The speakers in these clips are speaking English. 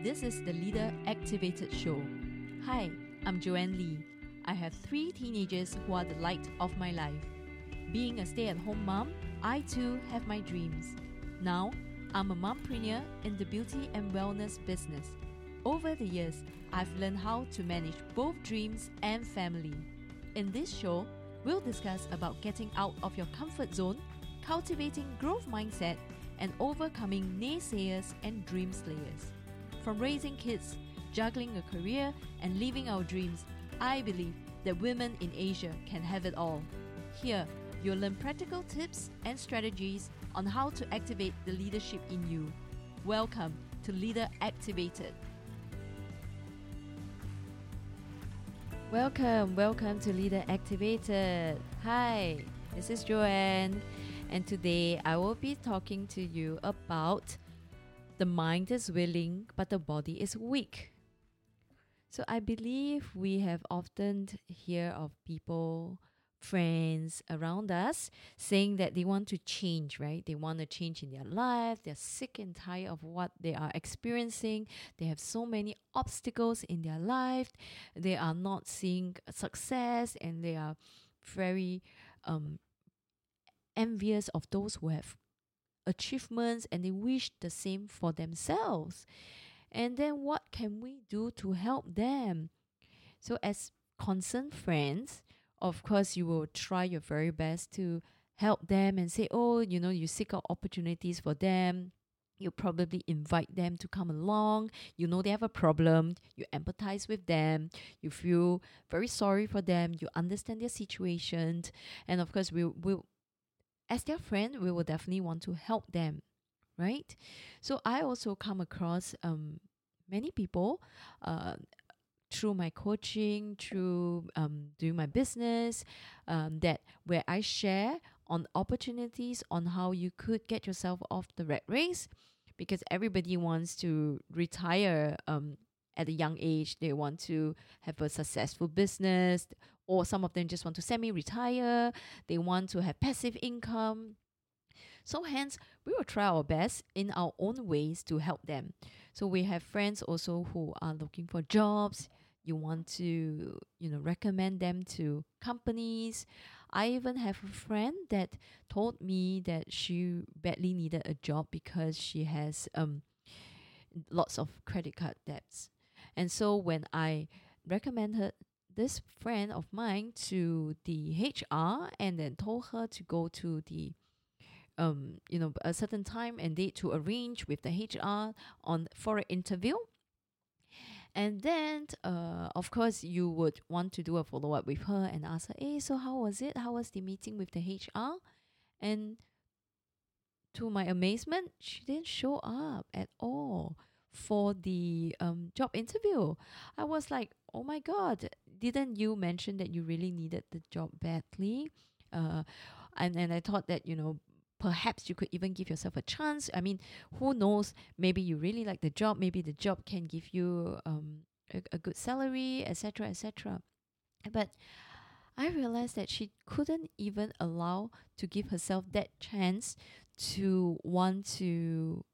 This is the Leader Activated Show. Hi, I'm Joanne Lee. I have three teenagers who are the light of my life. Being a stay at home mom, I too have my dreams. Now, I'm a mompreneur in the beauty and wellness business. Over the years, I've learned how to manage both dreams and family. In this show, we'll discuss about getting out of your comfort zone, cultivating growth mindset, and overcoming naysayers and dream slayers. From raising kids, juggling a career, and living our dreams, I believe that women in Asia can have it all. Here, you'll learn practical tips and strategies on how to activate the leadership in you. Welcome to Leader Activated. Welcome, welcome to Leader Activated. Hi, this is Joanne, and today I will be talking to you about the mind is willing, but the body is weak. So I believe we have often hear of people friends around us saying that they want to change, right? They want to change in their life. They're sick and tired of what they are experiencing. They have so many obstacles in their life. They are not seeing success and they are very um, envious of those who have achievements and they wish the same for themselves. And then what can we do to help them? So, as concerned friends, of course, you will try your very best to help them and say, oh, you know, you seek out opportunities for them. You probably invite them to come along. You know they have a problem. You empathize with them. You feel very sorry for them. You understand their situation. And of course, we will, as their friend, we will definitely want to help them, right? So I also come across um, many people uh, through my coaching, through um, doing my business, um, that where I share on opportunities on how you could get yourself off the rat race, because everybody wants to retire um, at a young age. They want to have a successful business, or some of them just want to semi-retire. They want to have passive income. So hence, we will try our best in our own ways to help them. So we have friends also who are looking for jobs. You want to, you know, recommend them to companies. I even have a friend that told me that she badly needed a job because she has um lots of credit card debts. And so when I recommended this friend of mine to the HR and then told her to go to the um, you know, a certain time and date to arrange with the HR on for an interview. And then, uh, of course, you would want to do a follow up with her and ask her, "Hey, so how was it? How was the meeting with the HR?" And to my amazement, she didn't show up at all for the um, job interview. I was like, "Oh my god! Didn't you mention that you really needed the job badly?" Uh, and and I thought that you know perhaps you could even give yourself a chance. I mean, who knows? Maybe you really like the job. Maybe the job can give you um, a, a good salary, etc., etc. But I realized that she couldn't even allow to give herself that chance to want to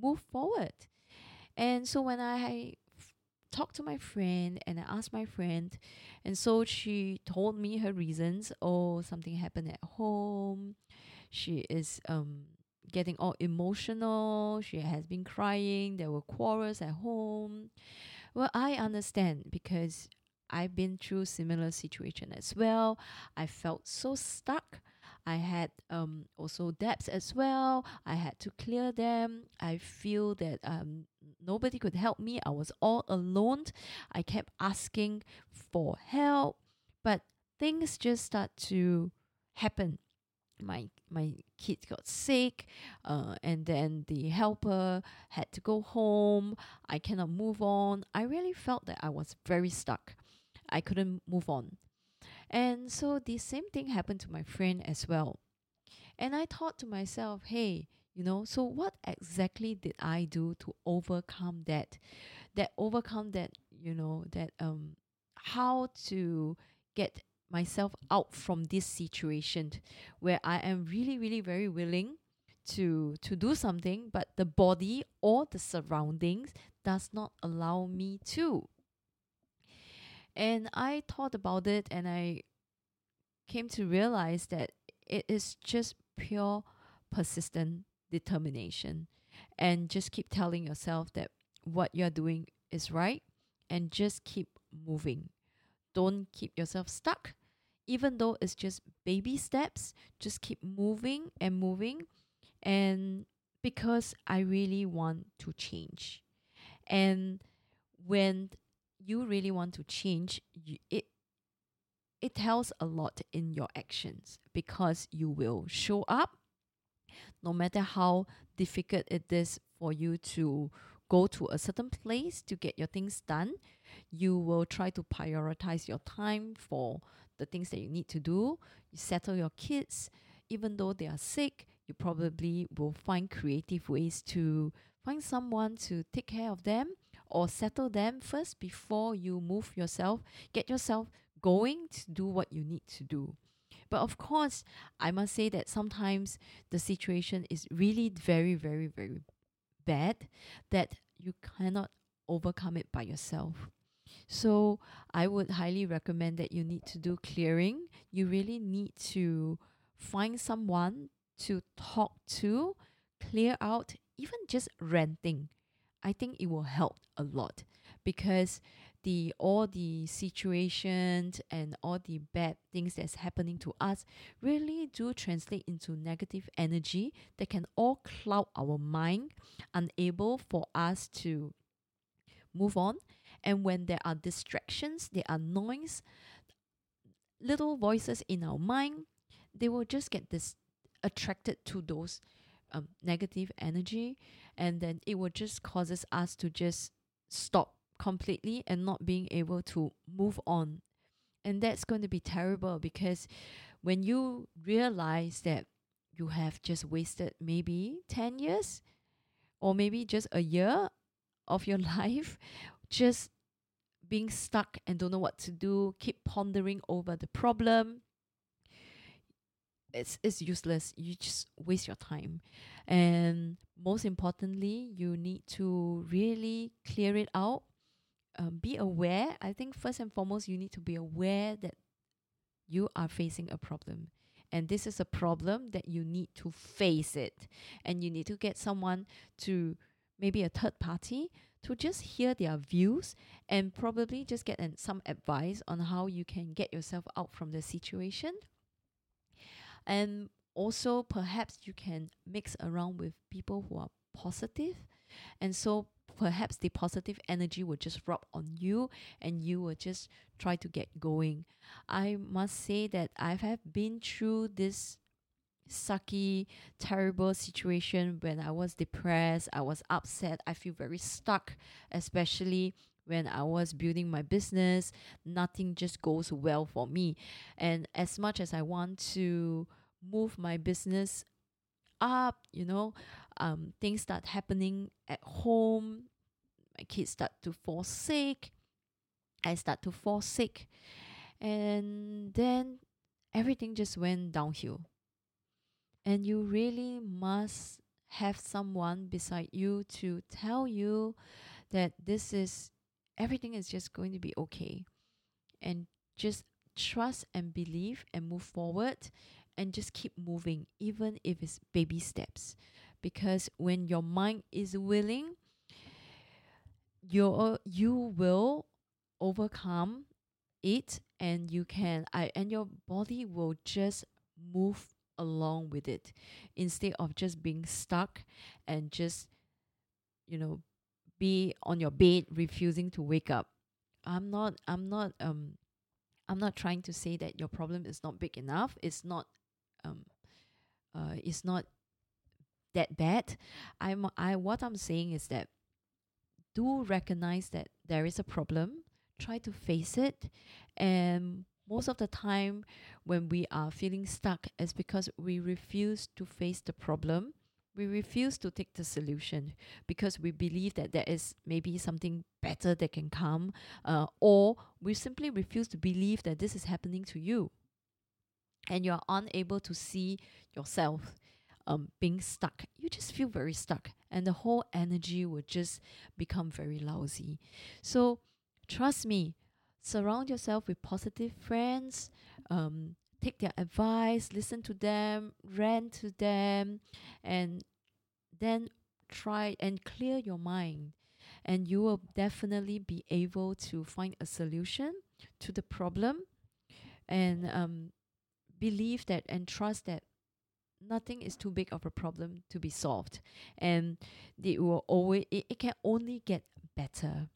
move forward. And so when I talked to my friend and I asked my friend, and so she told me her reasons. Oh, something happened at home she is um getting all emotional. She has been crying. There were quarrels at home. Well, I understand because I've been through similar situation as well. I felt so stuck. I had um, also debts as well. I had to clear them. I feel that um, nobody could help me. I was all alone. I kept asking for help, but things just start to happen my my kids got sick uh, and then the helper had to go home i cannot move on i really felt that i was very stuck i couldn't move on and so the same thing happened to my friend as well. And i thought to myself hey you know so what exactly did i do to overcome that that overcome that you know that um how to get myself out from this situation where I am really, really very willing to to do something but the body or the surroundings does not allow me to and i thought about it and i came to realize that it is just pure persistent determination. And just keep telling yourself that what you're doing is right and just keep moving. Don't keep yourself stuck. Even though it's just baby steps just keep moving and moving. And because I really want to change. And when you really want to change, you, it it tells a lot in your actions because you will show up no matter how difficult it is for you to go to a certain place to get your things done you will try to prioritize your time for the things that you need to do. You settle your kids. Even though they are sick you probably will find creative ways to find someone to take care of them or settle them first before you move yourself, get yourself going to do what you need to do. But of course, I must say that sometimes the situation is really very, very, very bad that you cannot overcome it by yourself. So I would highly recommend that you need to do clearing. You really need to find someone to talk to, clear out, even just ranting, I think it will help a lot because the all the situations and all the bad things that's happening to us really do translate into negative energy that can all cloud our mind, unable for us to move on. And when there are distractions, there are noise, little voices in our mind, they will just get this attracted to those um, negative energy and then it will just causes us to just stop completely and not being able to move on. And that's going to be terrible because when you realize that you have just wasted maybe 10 years or maybe just a year of your life just being stuck and don't know what to do keep pondering over the problem it's it's useless. You just waste your time. And most importantly, you need to really clear it out. Um, be aware. I think first and foremost, you need to be aware that you are facing a problem. And this is a problem that you need to face it. And you need to get someone to maybe a third party to just hear their views and probably just get an, some advice on how you can get yourself out from the situation and also perhaps you can mix around with people who are positive. And so perhaps the positive energy will just rub on you and you will just try to get going. I must say that i have been through this sucky terrible situation when i was depressed i was upset i feel very stuck especially when I was building my business, nothing just goes well for me. And as much as I want to move my business up, you know, um, things start happening at home. My kids start to fall sick. I start to fall sick. And then everything just went downhill. And you really must have someone beside you to tell you that this is everything is just going to be okay. And just trust and believe and move forward and just keep moving, even if it's baby steps. Because when your mind is willing, you you will overcome it and you can I and your body will just move along with it instead of just being stuck and just you know be on your bed refusing to wake up. I'm not i'm not um i'm not trying to say that your problem is not big enough. It's not um uh it's not that bad. I'm i what i'm saying is that do recognize that there is a problem. Try to face it. And most of the time when we are feeling stuck is because we refuse to face the problem we refuse to take the solution because we believe that there is maybe something better that can come, uh, or we simply refuse to believe that this is happening to you. And you are unable to see yourself um, being stuck. You just feel very stuck, and the whole energy will just become very lousy. So, trust me, surround yourself with positive friends. Um, take their advice, listen to them, rant to them, and then try and clear your mind. And you will definitely be able to find a solution to the problem. And um, believe that and trust that nothing is too big of a problem to be solved. And it will always it, it can only get better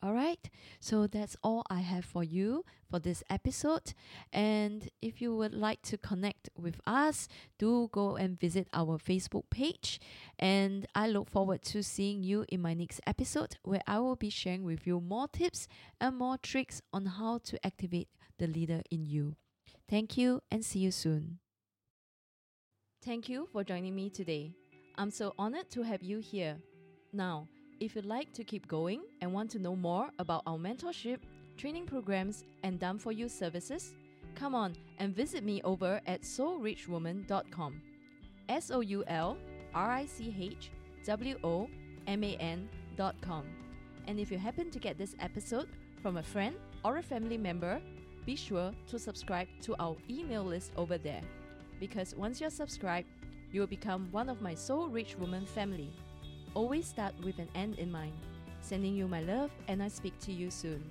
all right, so that's all I have for you for this episode. And if you would like to connect with us, do go and visit our Facebook page. And I look forward to seeing you in my next episode where I will be sharing with you more tips and more tricks on how to activate the leader in you. Thank you and see you soon. Thank you for joining me today. I'm so honored to have you here. Now, if you'd like to keep going and want to know more about our mentorship, training programs, and done for you services, come on and visit me over at soulrichwoman.com. S O U L R I C H W O M A N.com. And if you happen to get this episode from a friend or a family member, be sure to subscribe to our email list over there. Because once you're subscribed, you will become one of my Soul Rich Woman family. Always start with an end in mind. Sending you my love, and I speak to you soon.